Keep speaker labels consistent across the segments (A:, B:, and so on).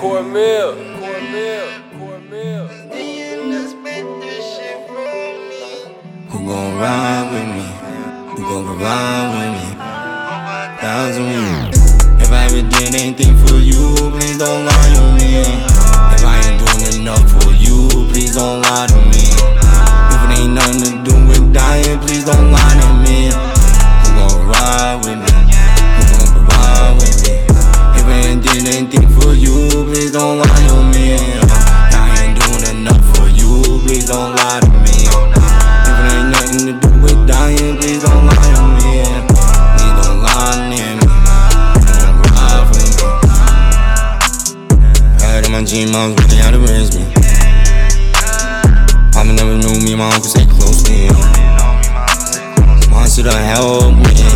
A: Cornmeal, Cornmeal.
B: Who gon' ride with me? Who gon' provide with me? Thousand years. If I ever did anything for you, please don't lie don't lie to me. If it ain't nothing to do with dying, please don't lie on me. Please don't lie near me. Don't ride for me. Heard of my G-moms really had to raise me. Papa never knew me, my uncle stay close to him. Mom should've helped me.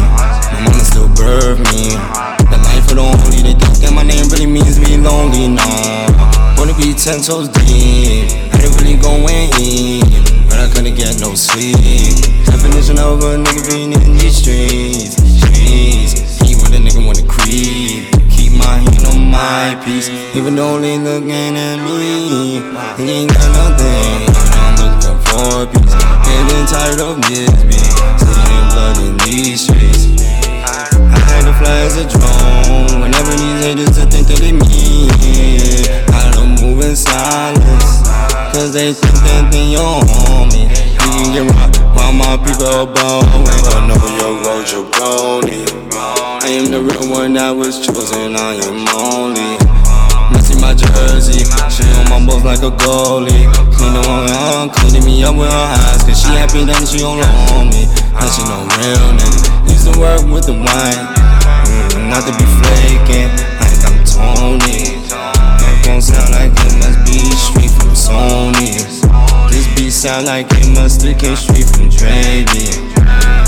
B: My mama still birthed me. The life of the only, they think that my name really means be lonely. Nah, wanna be ten toes deep. Really go in, but I couldn't get no sleep. Definition of a nigga being in these streets. Streets. He with a nigga wanna creep. Keep my hand on my piece, even though they looking at me. He ain't got nothing. I'm looking for a piece. Getting tired of this bitch. Seeing blood in these streets. They think they on me. You can get rocked while my people above. Ain't know your road, you're brony. I am the real one that was chosen. I am only. Messy my jersey, she on my balls like a goalie. Clean on her, cleaning me up with her eyes. Cause she happy that she don't on me. And she no real nigga. Used to work with the wine. Mm, not to be sound like it must have came straight from Dre.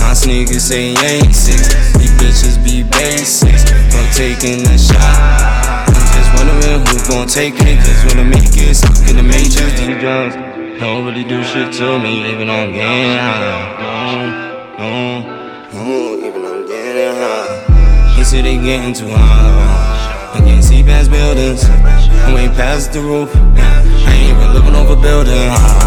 B: My sneakers say ain't six. These bitches be basics. No taking a shot. I'm just wondering who gon' take it. Just wanna make it stuck in the majors. These drugs don't really do shit to me. Even on getting high. No, no, no, even on getting high. Say they getting too high. I can't see past buildings. I ain't past the roof. I ain't even living over buildings.